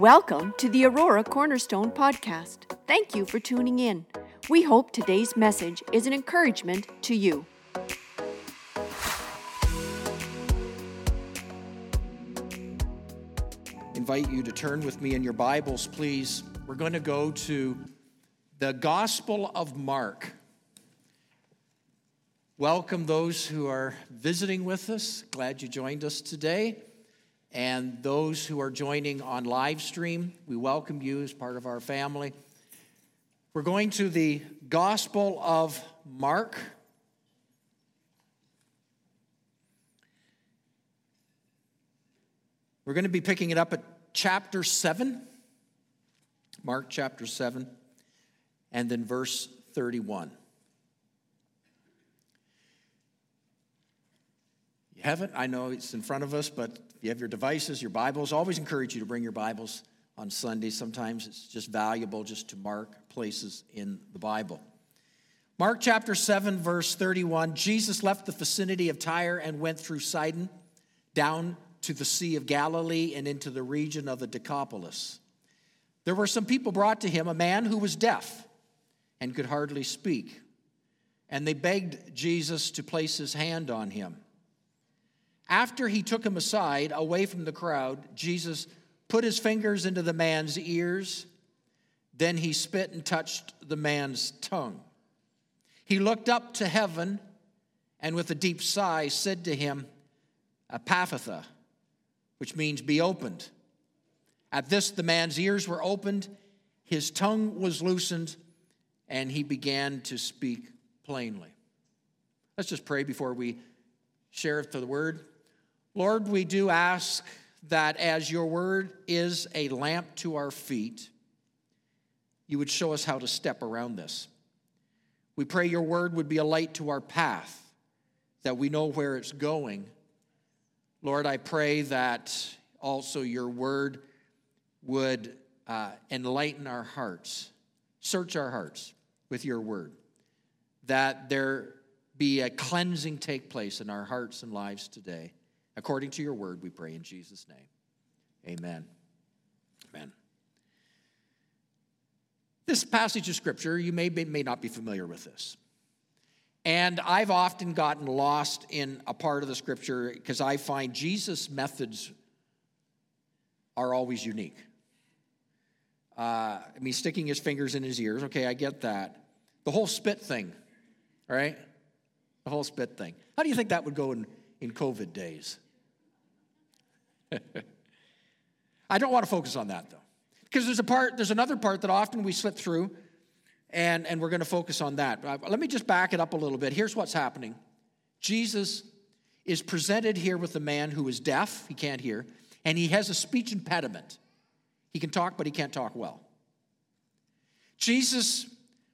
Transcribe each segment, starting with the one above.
Welcome to the Aurora Cornerstone Podcast. Thank you for tuning in. We hope today's message is an encouragement to you. invite you to turn with me in your Bibles, please. We're going to go to the Gospel of Mark. Welcome those who are visiting with us. Glad you joined us today. And those who are joining on live stream, we welcome you as part of our family. We're going to the Gospel of Mark. We're going to be picking it up at chapter 7, Mark chapter 7, and then verse 31. You have it? I know it's in front of us, but if you have your devices, your Bibles, always encourage you to bring your Bibles on Sunday. Sometimes it's just valuable just to mark places in the Bible. Mark chapter 7, verse 31 Jesus left the vicinity of Tyre and went through Sidon down to the Sea of Galilee and into the region of the Decapolis. There were some people brought to him, a man who was deaf and could hardly speak. And they begged Jesus to place his hand on him. After he took him aside, away from the crowd, Jesus put his fingers into the man's ears. Then he spit and touched the man's tongue. He looked up to heaven and with a deep sigh said to him, Ephphatha, which means be opened. At this, the man's ears were opened, his tongue was loosened, and he began to speak plainly. Let's just pray before we share the word. Lord, we do ask that as your word is a lamp to our feet, you would show us how to step around this. We pray your word would be a light to our path, that we know where it's going Lord, I pray that also your word would uh, enlighten our hearts, search our hearts with your word, that there be a cleansing take place in our hearts and lives today. According to your word, we pray in Jesus' name. Amen. Amen. This passage of scripture, you may, be, may not be familiar with this. And I've often gotten lost in a part of the scripture because I find Jesus' methods are always unique. Uh, I mean, sticking his fingers in his ears, okay, I get that. The whole spit thing, right? The whole spit thing. How do you think that would go in, in COVID days? I don't want to focus on that though. Because there's a part, there's another part that often we slip through and, and we're going to focus on that. Uh, let me just back it up a little bit. Here's what's happening Jesus is presented here with a man who is deaf, he can't hear, and he has a speech impediment. He can talk, but he can't talk well. Jesus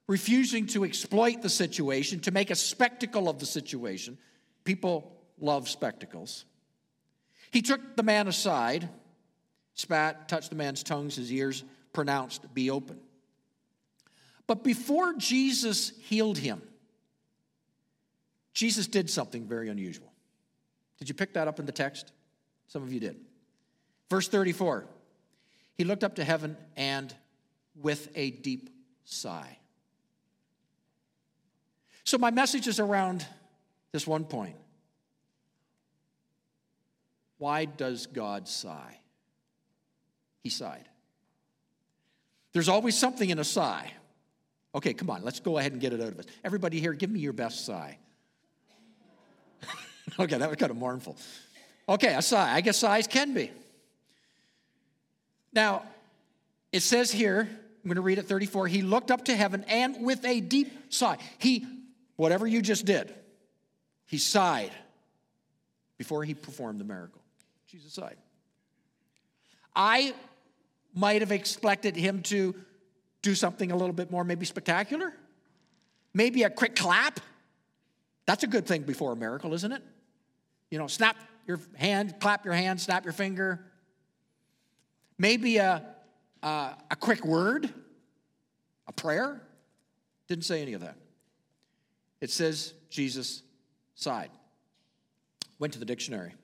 refusing to exploit the situation, to make a spectacle of the situation. People love spectacles. He took the man aside, spat, touched the man's tongues, his ears pronounced, Be open. But before Jesus healed him, Jesus did something very unusual. Did you pick that up in the text? Some of you did. Verse 34 He looked up to heaven and with a deep sigh. So, my message is around this one point. Why does God sigh? He sighed. There's always something in a sigh. Okay, come on, let's go ahead and get it out of us. Everybody here, give me your best sigh. okay, that was kind of mournful. Okay, a sigh. I guess sighs can be. Now, it says here, I'm going to read it 34. He looked up to heaven and with a deep sigh, he, whatever you just did, he sighed before he performed the miracle. Jesus sighed. I might have expected him to do something a little bit more maybe spectacular. Maybe a quick clap. That's a good thing before a miracle, isn't it? You know, snap your hand, clap your hand, snap your finger. Maybe a, a, a quick word, a prayer. Didn't say any of that. It says Jesus sighed. Went to the dictionary.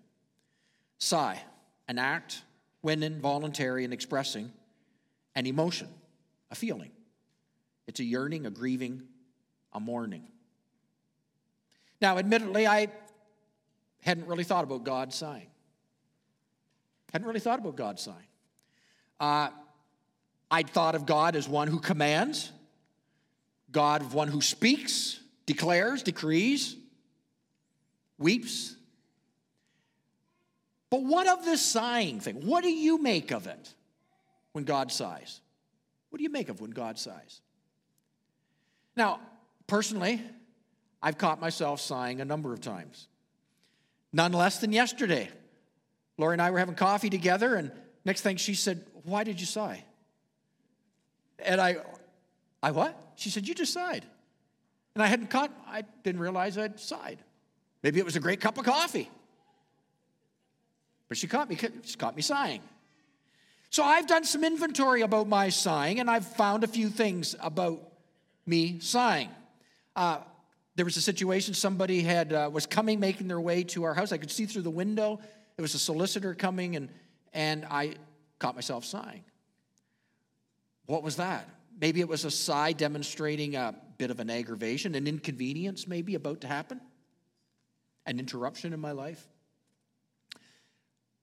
Sigh, an act when involuntary in expressing an emotion, a feeling. It's a yearning, a grieving, a mourning. Now, admittedly, I hadn't really thought about God sighing. Hadn't really thought about God sighing. Uh, I'd thought of God as one who commands, God of one who speaks, declares, decrees, weeps. But what of this sighing thing? What do you make of it when God sighs? What do you make of when God sighs? Now, personally, I've caught myself sighing a number of times. None less than yesterday. Lori and I were having coffee together, and next thing she said, Why did you sigh? And I, I what? She said, You just sighed. And I hadn't caught, I didn't realize I'd sighed. Maybe it was a great cup of coffee. But she caught me, she caught me sighing. So I've done some inventory about my sighing, and I've found a few things about me sighing. Uh, there was a situation somebody had uh, was coming, making their way to our house. I could see through the window. It was a solicitor coming, and and I caught myself sighing. What was that? Maybe it was a sigh demonstrating a bit of an aggravation, an inconvenience maybe about to happen, an interruption in my life.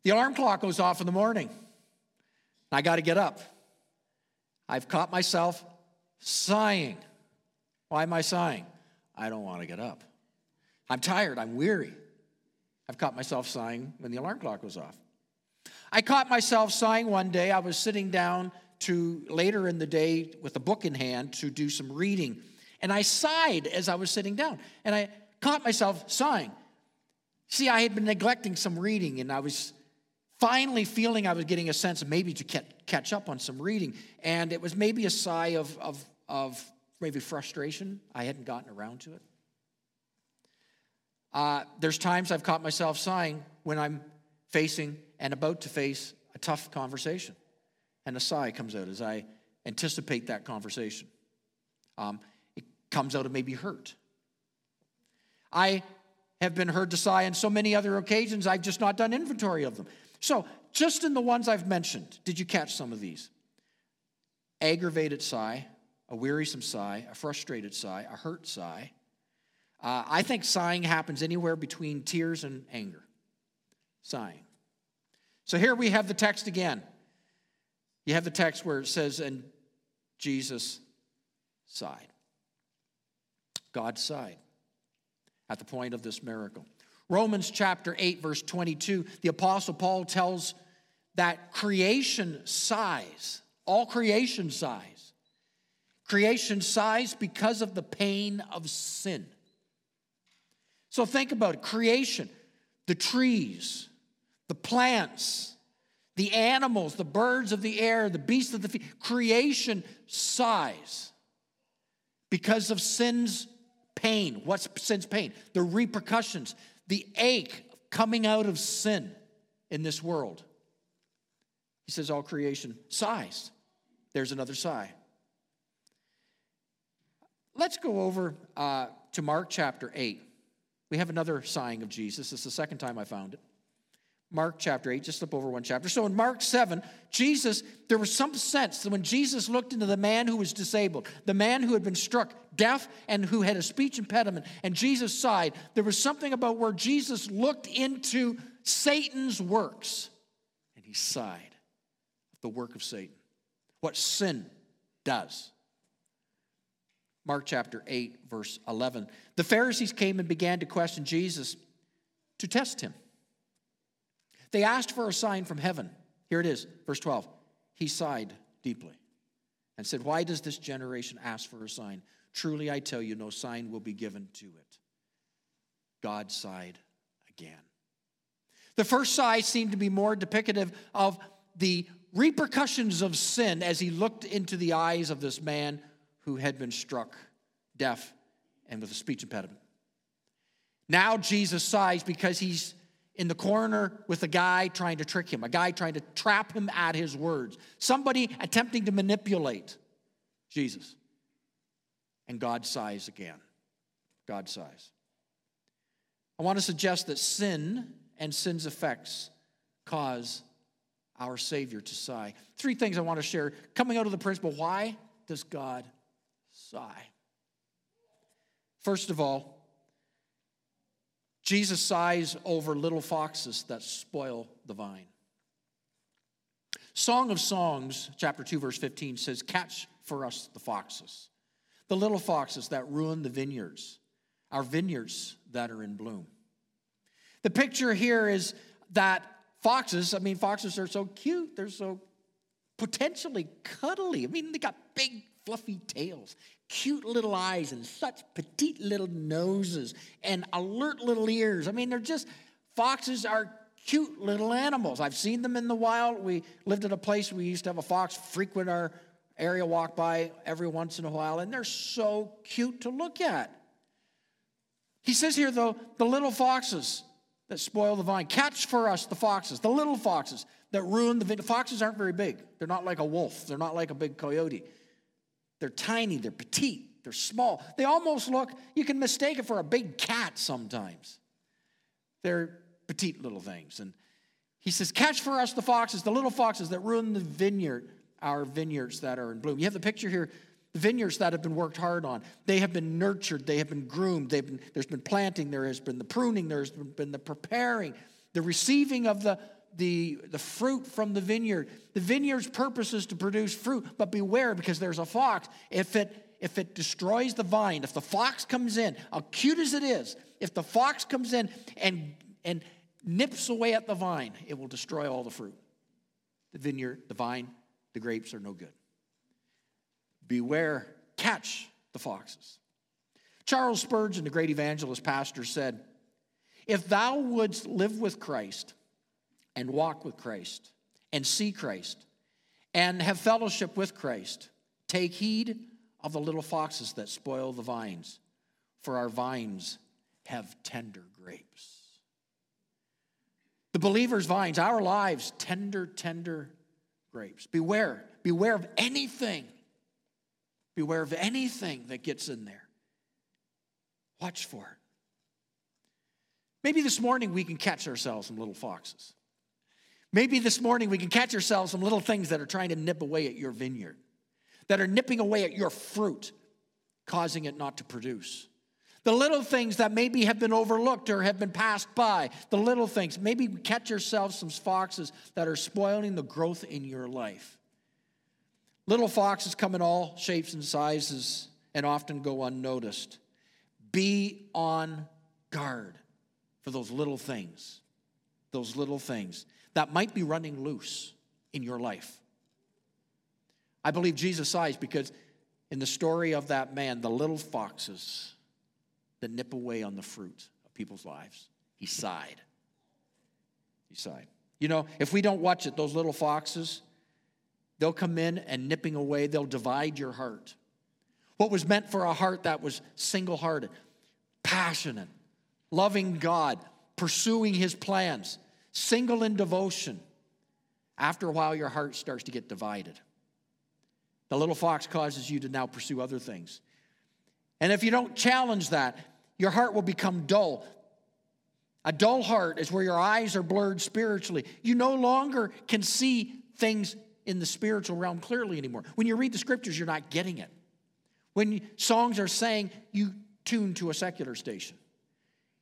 The alarm clock goes off in the morning. I got to get up. I've caught myself sighing. Why am I sighing? I don't want to get up. I'm tired. I'm weary. I've caught myself sighing when the alarm clock goes off. I caught myself sighing one day. I was sitting down to later in the day with a book in hand to do some reading. And I sighed as I was sitting down. And I caught myself sighing. See, I had been neglecting some reading and I was finally feeling I was getting a sense of maybe to catch up on some reading. And it was maybe a sigh of, of, of maybe frustration. I hadn't gotten around to it. Uh, there's times I've caught myself sighing when I'm facing and about to face a tough conversation. And a sigh comes out as I anticipate that conversation. Um, it comes out of maybe hurt. I have been heard to sigh on so many other occasions, I've just not done inventory of them. So, just in the ones I've mentioned, did you catch some of these? Aggravated sigh, a wearisome sigh, a frustrated sigh, a hurt sigh. Uh, I think sighing happens anywhere between tears and anger. Sighing. So here we have the text again. You have the text where it says, and Jesus sighed. God sighed at the point of this miracle. Romans chapter 8, verse 22, the Apostle Paul tells that creation sighs, all creation sighs. Creation sighs because of the pain of sin. So think about it creation, the trees, the plants, the animals, the birds of the air, the beasts of the field, creation sighs because of sin's pain. What's sin's pain? The repercussions, the ache coming out of sin in this world. He says all creation sighs. There's another sigh. Let's go over uh, to Mark chapter 8. We have another sighing of Jesus. It's the second time I found it. Mark chapter 8, just slip over one chapter. So in Mark 7, Jesus, there was some sense that when Jesus looked into the man who was disabled, the man who had been struck deaf and who had a speech impediment, and Jesus sighed, there was something about where Jesus looked into Satan's works and he sighed the work of Satan, what sin does. Mark chapter 8, verse 11. The Pharisees came and began to question Jesus to test him. They asked for a sign from heaven. Here it is, verse 12. He sighed deeply and said, Why does this generation ask for a sign? Truly, I tell you, no sign will be given to it. God sighed again. The first sigh seemed to be more duplicative of the repercussions of sin as he looked into the eyes of this man who had been struck deaf and with a speech impediment. Now Jesus sighs because he's in the corner with a guy trying to trick him, a guy trying to trap him at his words, somebody attempting to manipulate Jesus. And God sighs again. God sighs. I want to suggest that sin and sin's effects cause our Savior to sigh. Three things I want to share coming out of the principle why does God sigh? First of all, Jesus sighs over little foxes that spoil the vine. Song of Songs, chapter 2, verse 15 says, Catch for us the foxes, the little foxes that ruin the vineyards, our vineyards that are in bloom. The picture here is that foxes, I mean, foxes are so cute, they're so potentially cuddly. I mean, they got big, fluffy tails, cute little eyes, and such petite little noses, and alert little ears. I mean, they're just, foxes are cute little animals. I've seen them in the wild. We lived at a place we used to have a fox frequent our area, walk by every once in a while, and they're so cute to look at. He says here, though, the little foxes that spoil the vine. Catch for us the foxes, the little foxes that ruin the vine. Foxes aren't very big. They're not like a wolf, they're not like a big coyote. They're tiny, they're petite, they're small. They almost look, you can mistake it for a big cat sometimes. They're petite little things. And he says, Catch for us the foxes, the little foxes that ruin the vineyard, our vineyards that are in bloom. You have the picture here the vineyards that have been worked hard on. They have been nurtured, they have been groomed, been, there's been planting, there has been the pruning, there's been the preparing, the receiving of the, the, the fruit from the vineyard. The vineyard's purpose is to produce fruit, but beware because there's a fox. If it if it destroys the vine, if the fox comes in, how cute as it is, if the fox comes in and and nips away at the vine, it will destroy all the fruit. The vineyard, the vine, the grapes are no good. Beware, catch the foxes. Charles Spurgeon, the great evangelist pastor, said, If thou wouldst live with Christ and walk with Christ and see Christ and have fellowship with Christ, take heed of the little foxes that spoil the vines, for our vines have tender grapes. The believer's vines, our lives, tender, tender grapes. Beware, beware of anything Beware of anything that gets in there. Watch for it. Maybe this morning we can catch ourselves some little foxes. Maybe this morning we can catch ourselves some little things that are trying to nip away at your vineyard, that are nipping away at your fruit, causing it not to produce. The little things that maybe have been overlooked or have been passed by, the little things. Maybe catch yourself some foxes that are spoiling the growth in your life. Little foxes come in all shapes and sizes and often go unnoticed. Be on guard for those little things, those little things that might be running loose in your life. I believe Jesus sighs because in the story of that man, the little foxes that nip away on the fruit of people's lives, he sighed. He sighed. You know, if we don't watch it, those little foxes, They'll come in and nipping away, they'll divide your heart. What was meant for a heart that was single hearted, passionate, loving God, pursuing His plans, single in devotion. After a while, your heart starts to get divided. The little fox causes you to now pursue other things. And if you don't challenge that, your heart will become dull. A dull heart is where your eyes are blurred spiritually. You no longer can see things in the spiritual realm clearly anymore. When you read the scriptures, you're not getting it. When songs are saying, you tune to a secular station.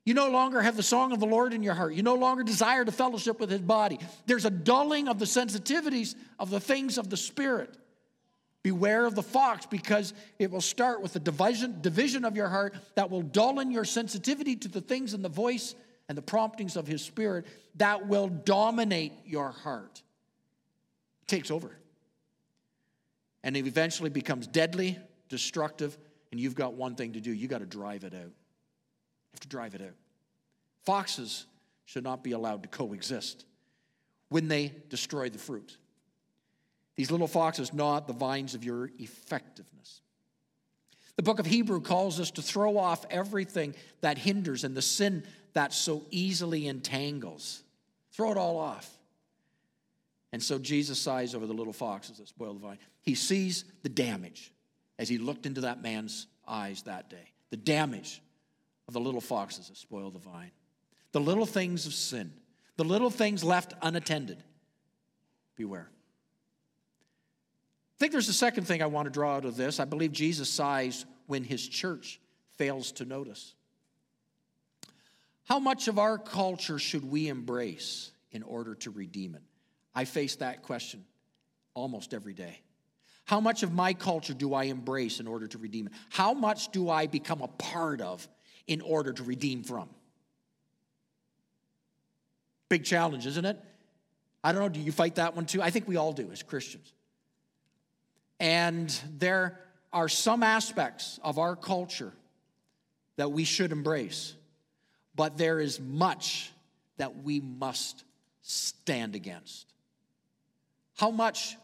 You no longer have the song of the Lord in your heart. You no longer desire to fellowship with his body. There's a dulling of the sensitivities of the things of the spirit. Beware of the fox because it will start with a division, division of your heart that will dull in your sensitivity to the things and the voice and the promptings of his spirit that will dominate your heart It takes over. And it eventually becomes deadly, destructive, and you've got one thing to do you got to drive it out. You have to drive it out. Foxes should not be allowed to coexist when they destroy the fruit. These little foxes gnaw the vines of your effectiveness. The book of Hebrew calls us to throw off everything that hinders and the sin that so easily entangles. Throw it all off. And so Jesus sighs over the little foxes that spoil the vine. He sees the damage as he looked into that man's eyes that day. The damage of the little foxes that spoil the vine. The little things of sin, the little things left unattended. beware. I think there's a second thing I want to draw out of this. I believe Jesus sighs when his church fails to notice. How much of our culture should we embrace in order to redeem it? I face that question almost every day. How much of my culture do I embrace in order to redeem it? How much do I become a part of in order to redeem from? Big challenge, isn't it? I don't know, do you fight that one too? I think we all do as Christians. And there are some aspects of our culture that we should embrace, but there is much that we must stand against. How much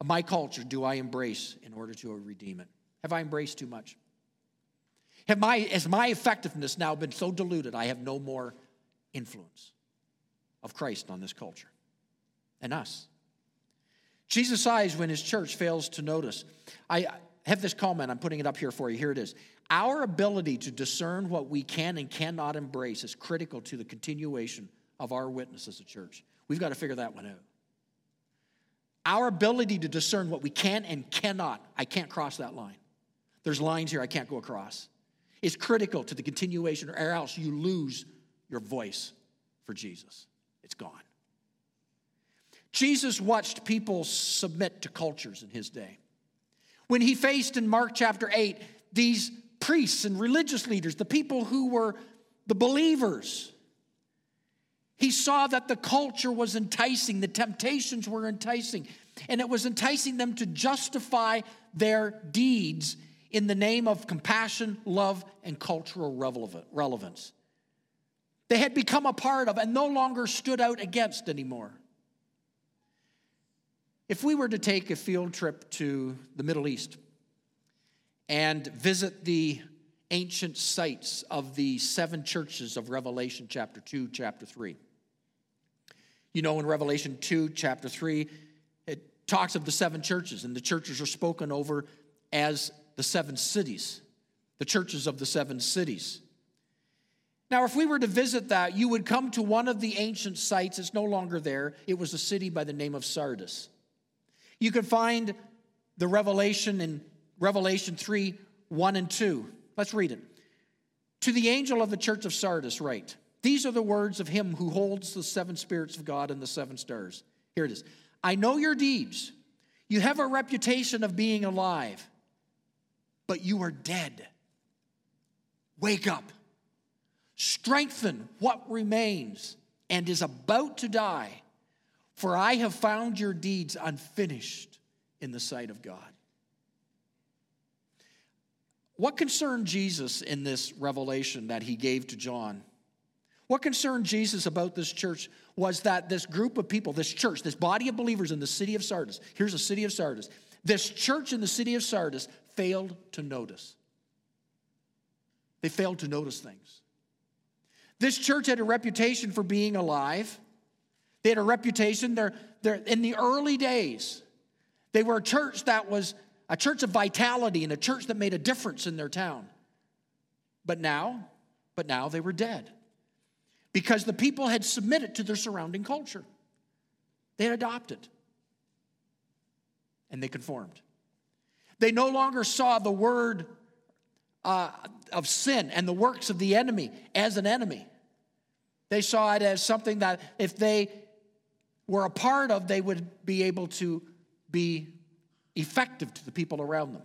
of my culture do I embrace in order to redeem it? Have I embraced too much? Have my, has my effectiveness now been so diluted I have no more influence of Christ on this culture and us? Jesus sighs when his church fails to notice. I have this comment, I'm putting it up here for you. Here it is. Our ability to discern what we can and cannot embrace is critical to the continuation of our witness as a church. We've got to figure that one out. Our ability to discern what we can and cannot, I can't cross that line. There's lines here I can't go across. Is critical to the continuation, or else you lose your voice for Jesus. It's gone. Jesus watched people submit to cultures in his day. When he faced in Mark chapter 8 these priests and religious leaders, the people who were the believers, he saw that the culture was enticing, the temptations were enticing, and it was enticing them to justify their deeds in the name of compassion, love, and cultural relevance. They had become a part of and no longer stood out against anymore. If we were to take a field trip to the Middle East and visit the ancient sites of the seven churches of Revelation chapter 2, chapter 3. You know, in Revelation 2, chapter 3, it talks of the seven churches, and the churches are spoken over as the seven cities, the churches of the seven cities. Now, if we were to visit that, you would come to one of the ancient sites. It's no longer there. It was a city by the name of Sardis. You can find the revelation in Revelation 3 1 and 2. Let's read it. To the angel of the church of Sardis, write These are the words of him who holds the seven spirits of God and the seven stars. Here it is I know your deeds. You have a reputation of being alive, but you are dead. Wake up, strengthen what remains and is about to die for I have found your deeds unfinished in the sight of God. What concerned Jesus in this revelation that he gave to John? What concerned Jesus about this church was that this group of people, this church, this body of believers in the city of Sardis, here's a city of Sardis, this church in the city of Sardis failed to notice. They failed to notice things. This church had a reputation for being alive. They had a reputation. They're, they're, in the early days, they were a church that was a church of vitality and a church that made a difference in their town. But now, but now they were dead because the people had submitted to their surrounding culture. They had adopted and they conformed. They no longer saw the word uh, of sin and the works of the enemy as an enemy. They saw it as something that if they were a part of, they would be able to be effective to the people around them.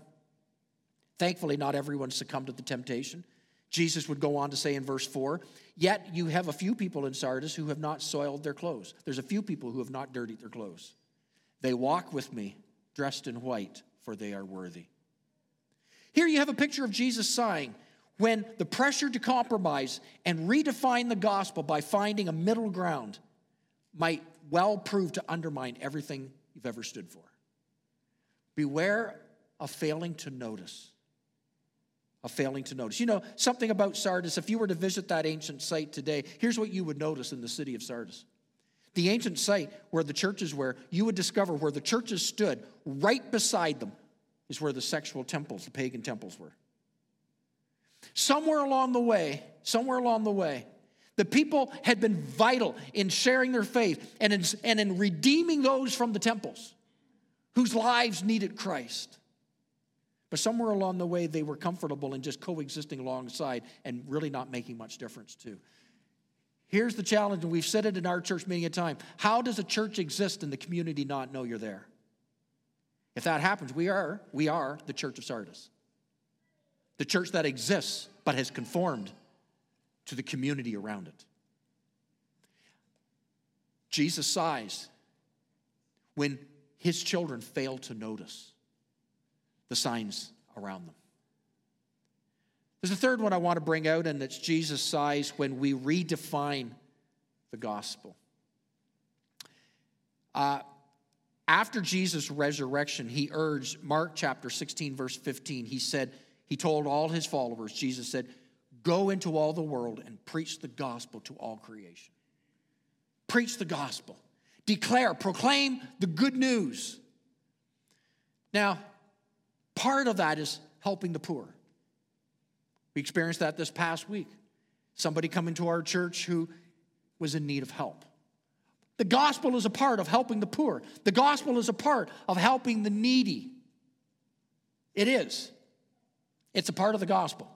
Thankfully, not everyone succumbed to the temptation. Jesus would go on to say in verse 4 Yet you have a few people in Sardis who have not soiled their clothes. There's a few people who have not dirtied their clothes. They walk with me dressed in white, for they are worthy. Here you have a picture of Jesus sighing when the pressure to compromise and redefine the gospel by finding a middle ground might well prove to undermine everything you've ever stood for. Beware of failing to notice. Of failing to notice. You know, something about Sardis, if you were to visit that ancient site today, here's what you would notice in the city of Sardis. The ancient site where the churches were, you would discover where the churches stood, right beside them is where the sexual temples, the pagan temples were. Somewhere along the way, somewhere along the way, The people had been vital in sharing their faith and in, and in redeeming those from the temples whose lives needed Christ. But somewhere along the way, they were comfortable in just coexisting alongside and really not making much difference, too. Here's the challenge, and we've said it in our church many a time. How does a church exist and the community not know you're there? If that happens, we are, we are the church of Sardis. The church that exists but has conformed to the community around it. Jesus sighs when his children fail to notice the signs around them. There's a third one I want to bring out, and it's Jesus' sighs when we redefine the gospel. Uh, after Jesus' resurrection, he urged, Mark chapter 16, verse 15, he said, he told all his followers, Jesus said, Go into all the world and preach the gospel to all creation. Preach the gospel. Declare, proclaim the good news. Now, Part of that is helping the poor. We experienced that this past week. Somebody coming to our church who was in need of help. The gospel is a part of helping the poor. The gospel is a part of helping the needy. It is. It's a part of the gospel.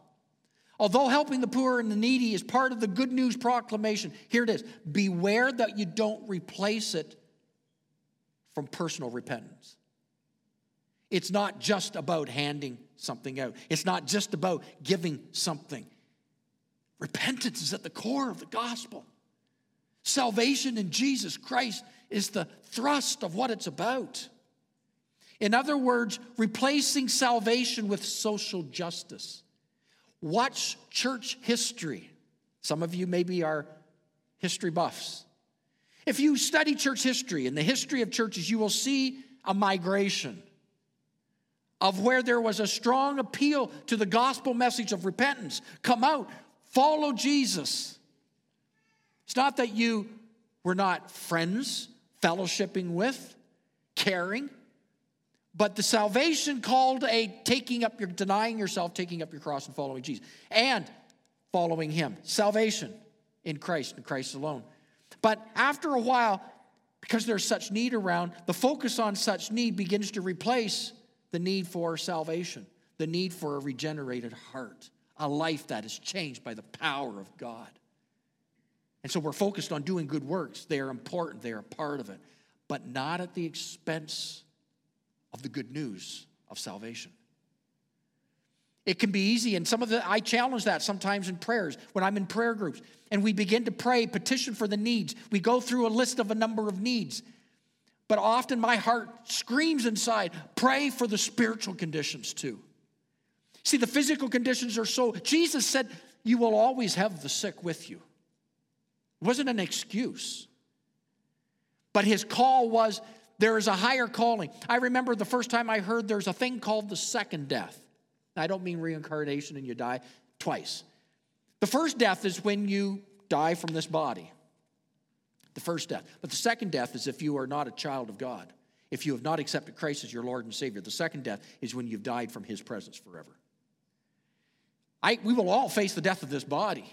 Although helping the poor and the needy is part of the good news proclamation, here it is beware that you don't replace it from personal repentance. It's not just about handing something out, it's not just about giving something. Repentance is at the core of the gospel. Salvation in Jesus Christ is the thrust of what it's about. In other words, replacing salvation with social justice. Watch church history. Some of you maybe are history buffs. If you study church history and the history of churches, you will see a migration of where there was a strong appeal to the gospel message of repentance. Come out, follow Jesus. It's not that you were not friends, fellowshipping with, caring, but the salvation called a taking up your, denying yourself, taking up your cross and following Jesus, and following Him. Salvation in Christ and Christ alone. But after a while, because there's such need around, the focus on such need begins to replace the need for salvation, the need for a regenerated heart, a life that is changed by the power of God. And so we're focused on doing good works. They are important, they are part of it, but not at the expense of the good news of salvation. It can be easy, and some of the I challenge that sometimes in prayers when I'm in prayer groups, and we begin to pray, petition for the needs. We go through a list of a number of needs, but often my heart screams inside pray for the spiritual conditions too. See, the physical conditions are so, Jesus said, You will always have the sick with you. It wasn't an excuse. But his call was, There is a higher calling. I remember the first time I heard there's a thing called the second death. I don't mean reincarnation and you die twice. The first death is when you die from this body the first death. But the second death is if you are not a child of God, if you have not accepted Christ as your Lord and Savior. The second death is when you've died from His presence forever. I, we will all face the death of this body.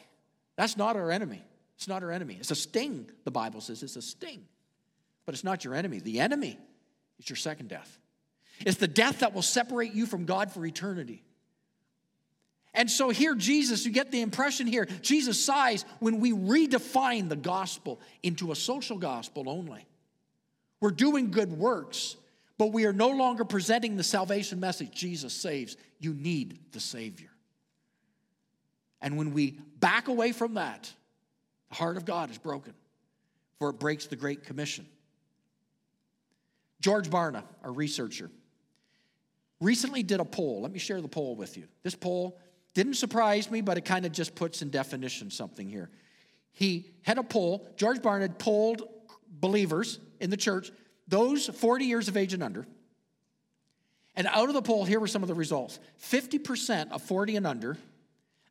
That's not our enemy. It's not our enemy. It's a sting, the Bible says. It's a sting. But it's not your enemy. The enemy is your second death. It's the death that will separate you from God for eternity. And so here, Jesus, you get the impression here, Jesus sighs when we redefine the gospel into a social gospel only. We're doing good works, but we are no longer presenting the salvation message Jesus saves. You need the Savior. And when we back away from that, the heart of God is broken, for it breaks the Great Commission. George Barna, a researcher, recently did a poll. Let me share the poll with you. This poll didn't surprise me, but it kind of just puts in definition something here. He had a poll, George Barna had polled believers in the church, those 40 years of age and under. And out of the poll, here were some of the results 50% of 40 and under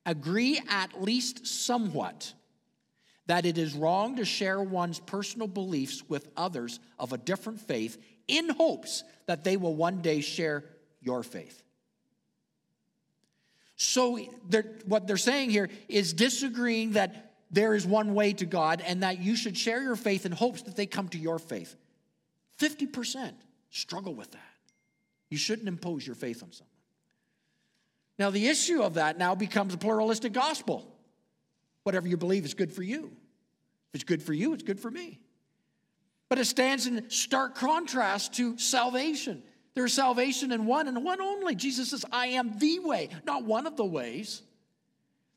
agree at least somewhat that it is wrong to share one's personal beliefs with others of a different faith in hopes that they will one day share your faith. So, they're, what they're saying here is disagreeing that there is one way to God and that you should share your faith in hopes that they come to your faith. 50% struggle with that. You shouldn't impose your faith on someone. Now, the issue of that now becomes a pluralistic gospel. Whatever you believe is good for you. If it's good for you, it's good for me. But it stands in stark contrast to salvation. There is salvation in one and one only. Jesus says, I am the way, not one of the ways.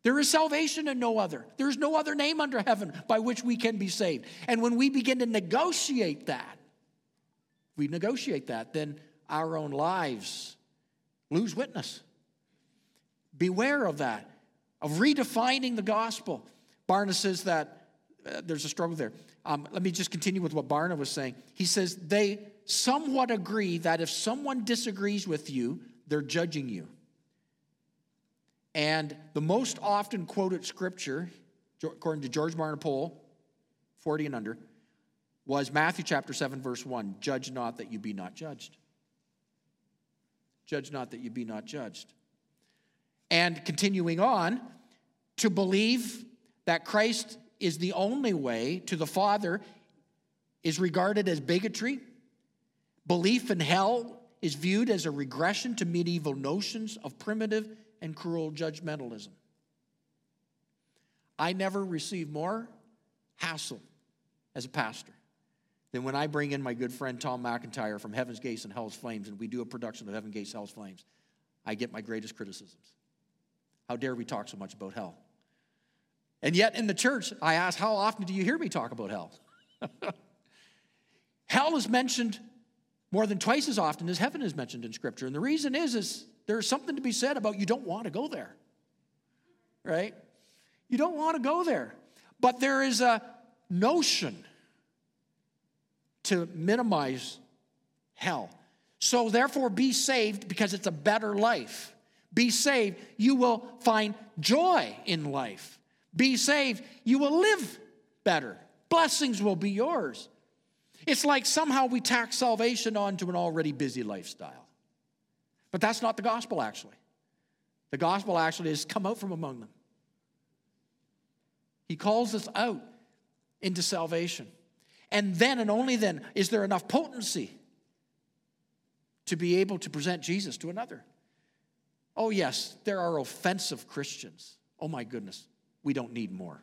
There is salvation in no other. There is no other name under heaven by which we can be saved. And when we begin to negotiate that, we negotiate that, then our own lives lose witness. Beware of that, of redefining the gospel. Barna says that uh, there's a struggle there. Um, let me just continue with what Barna was saying. He says they somewhat agree that if someone disagrees with you, they're judging you. And the most often quoted scripture, according to George Barna Poll, 40 and under, was Matthew chapter 7, verse 1 Judge not that you be not judged. Judge not that you be not judged. And continuing on, to believe that Christ is the only way to the Father is regarded as bigotry. Belief in hell is viewed as a regression to medieval notions of primitive and cruel judgmentalism. I never receive more hassle as a pastor than when I bring in my good friend Tom McIntyre from Heaven's Gates and Hell's Flames, and we do a production of Heaven's Gates, Hell's Flames. I get my greatest criticisms. How dare we talk so much about hell? And yet in the church, I ask, how often do you hear me talk about hell? hell is mentioned more than twice as often as heaven is mentioned in Scripture. And the reason is, is there's something to be said about you don't want to go there. Right? You don't want to go there. But there is a notion to minimize hell. So therefore, be saved because it's a better life. Be saved, you will find joy in life. Be saved, you will live better. Blessings will be yours. It's like somehow we tack salvation onto an already busy lifestyle. But that's not the gospel, actually. The gospel actually is come out from among them. He calls us out into salvation. And then and only then is there enough potency to be able to present Jesus to another. Oh, yes, there are offensive Christians. Oh, my goodness, we don't need more.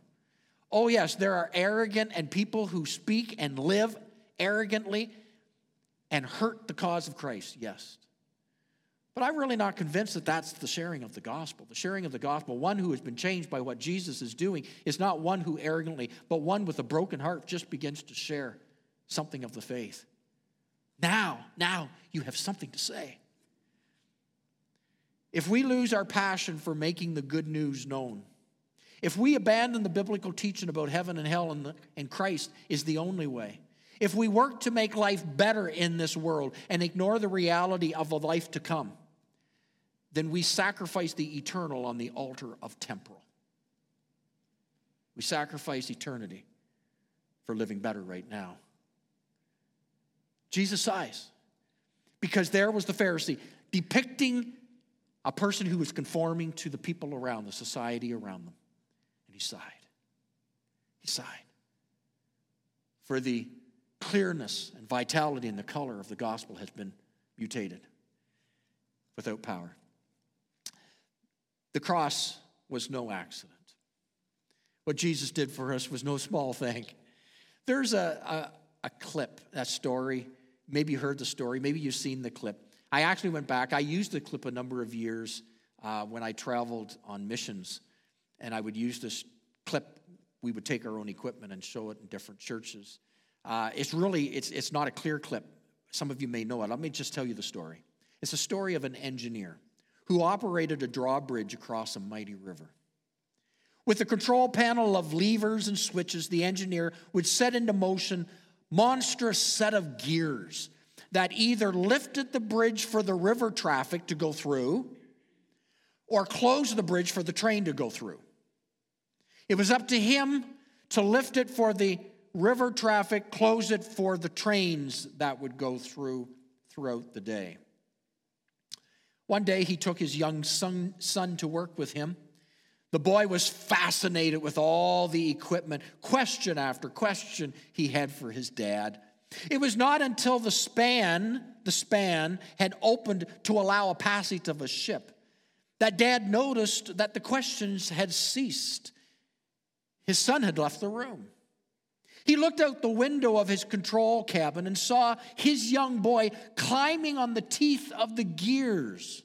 Oh, yes, there are arrogant and people who speak and live arrogantly and hurt the cause of Christ, yes. But I'm really not convinced that that's the sharing of the gospel. The sharing of the gospel, one who has been changed by what Jesus is doing, is not one who arrogantly, but one with a broken heart just begins to share something of the faith. Now, now you have something to say. If we lose our passion for making the good news known, if we abandon the biblical teaching about heaven and hell and, the, and Christ is the only way, if we work to make life better in this world and ignore the reality of a life to come, then we sacrifice the eternal on the altar of temporal. We sacrifice eternity for living better right now. Jesus sighs because there was the Pharisee depicting a person who was conforming to the people around, the society around them. Sighed. He sighed for the clearness and vitality and the color of the gospel has been mutated without power. The cross was no accident. What Jesus did for us was no small thing. There's a, a, a clip, that story. Maybe you heard the story, maybe you've seen the clip. I actually went back. I used the clip a number of years uh, when I traveled on missions, and I would use this clip. We would take our own equipment and show it in different churches. Uh, it's really it's it's not a clear clip. Some of you may know it. Let me just tell you the story. It's a story of an engineer who operated a drawbridge across a mighty river. With a control panel of levers and switches, the engineer would set into motion monstrous set of gears that either lifted the bridge for the river traffic to go through or closed the bridge for the train to go through. It was up to him to lift it for the river traffic, close it for the trains that would go through throughout the day. One day he took his young son, son to work with him. The boy was fascinated with all the equipment, question after question he had for his dad. It was not until the span, the span had opened to allow a passage of a ship that dad noticed that the questions had ceased. His son had left the room. He looked out the window of his control cabin and saw his young boy climbing on the teeth of the gears.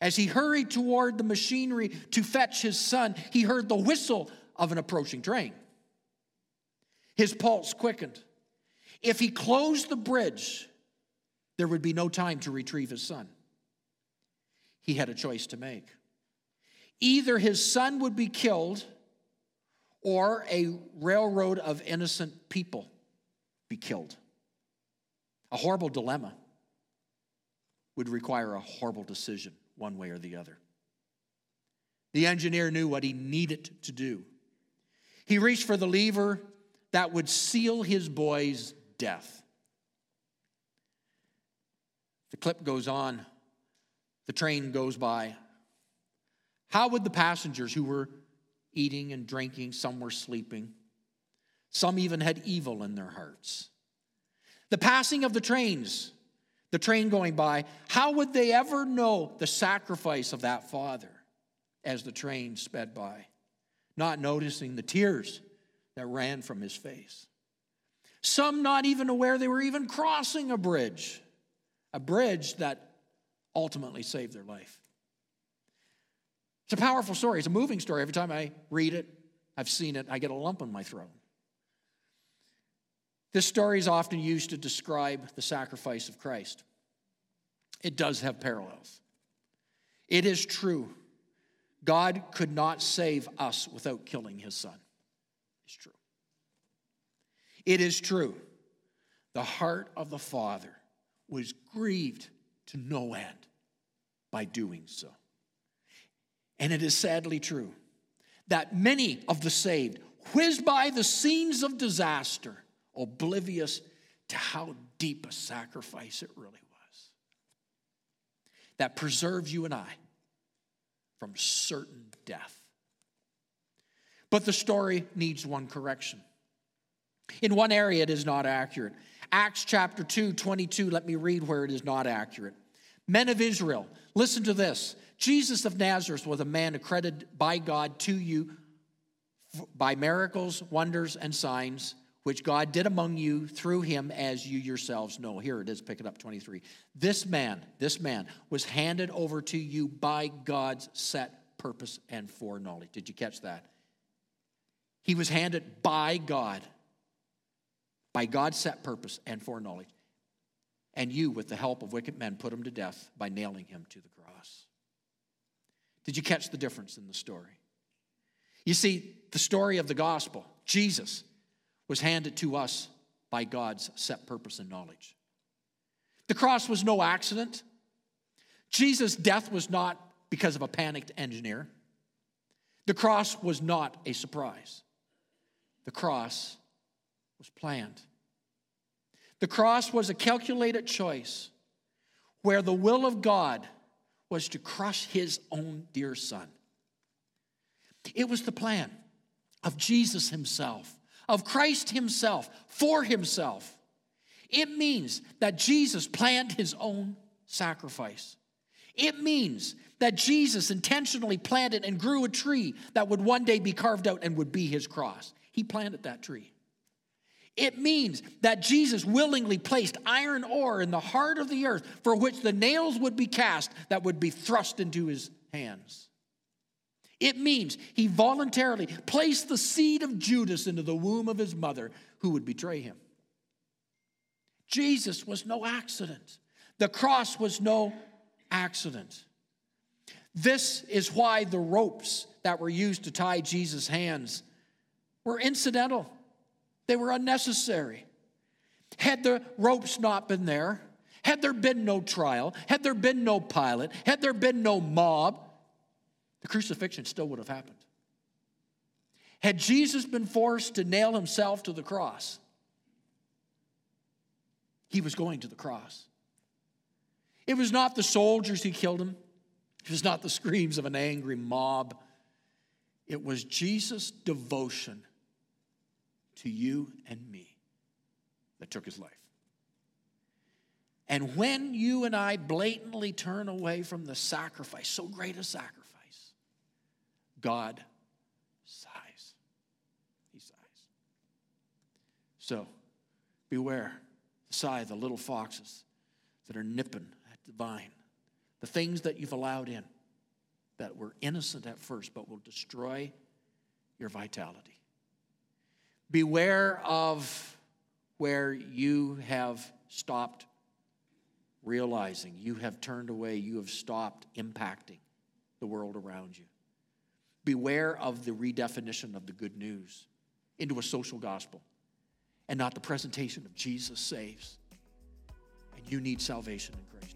As he hurried toward the machinery to fetch his son, he heard the whistle of an approaching train. His pulse quickened. If he closed the bridge, there would be no time to retrieve his son. He had a choice to make. Either his son would be killed or a railroad of innocent people be killed. A horrible dilemma would require a horrible decision, one way or the other. The engineer knew what he needed to do. He reached for the lever that would seal his boy's death. The clip goes on, the train goes by. How would the passengers who were eating and drinking, some were sleeping. Some even had evil in their hearts. The passing of the trains, the train going by, how would they ever know the sacrifice of that father as the train sped by, not noticing the tears that ran from his face? Some not even aware they were even crossing a bridge, a bridge that ultimately saved their life. It's a powerful story. It's a moving story. Every time I read it, I've seen it, I get a lump in my throat. This story is often used to describe the sacrifice of Christ. It does have parallels. It is true. God could not save us without killing his son. It's true. It is true. The heart of the Father was grieved to no end by doing so. And it is sadly true that many of the saved whiz by the scenes of disaster, oblivious to how deep a sacrifice it really was. That preserves you and I from certain death. But the story needs one correction. In one area, it is not accurate. Acts chapter 2, 22, let me read where it is not accurate. Men of Israel, listen to this. Jesus of Nazareth was a man accredited by God to you by miracles, wonders, and signs, which God did among you through him, as you yourselves know. Here it is, pick it up 23. This man, this man was handed over to you by God's set purpose and foreknowledge. Did you catch that? He was handed by God, by God's set purpose and foreknowledge. And you, with the help of wicked men, put him to death by nailing him to the cross. Did you catch the difference in the story? You see, the story of the gospel, Jesus, was handed to us by God's set purpose and knowledge. The cross was no accident. Jesus' death was not because of a panicked engineer. The cross was not a surprise. The cross was planned. The cross was a calculated choice where the will of God was to crush his own dear son. It was the plan of Jesus himself, of Christ himself, for himself. It means that Jesus planned his own sacrifice. It means that Jesus intentionally planted and grew a tree that would one day be carved out and would be his cross. He planted that tree. It means that Jesus willingly placed iron ore in the heart of the earth for which the nails would be cast that would be thrust into his hands. It means he voluntarily placed the seed of Judas into the womb of his mother who would betray him. Jesus was no accident. The cross was no accident. This is why the ropes that were used to tie Jesus' hands were incidental. They were unnecessary. Had the ropes not been there, had there been no trial, had there been no Pilate, had there been no mob, the crucifixion still would have happened. Had Jesus been forced to nail himself to the cross, he was going to the cross. It was not the soldiers who killed him, it was not the screams of an angry mob. It was Jesus' devotion to you and me that took his life. And when you and I blatantly turn away from the sacrifice, so great a sacrifice, God sighs. He sighs. So beware the sigh of the little foxes that are nipping at the vine, the things that you've allowed in that were innocent at first but will destroy your vitality. Beware of where you have stopped realizing, you have turned away, you have stopped impacting the world around you. Beware of the redefinition of the good news into a social gospel and not the presentation of Jesus saves. And you need salvation in Christ.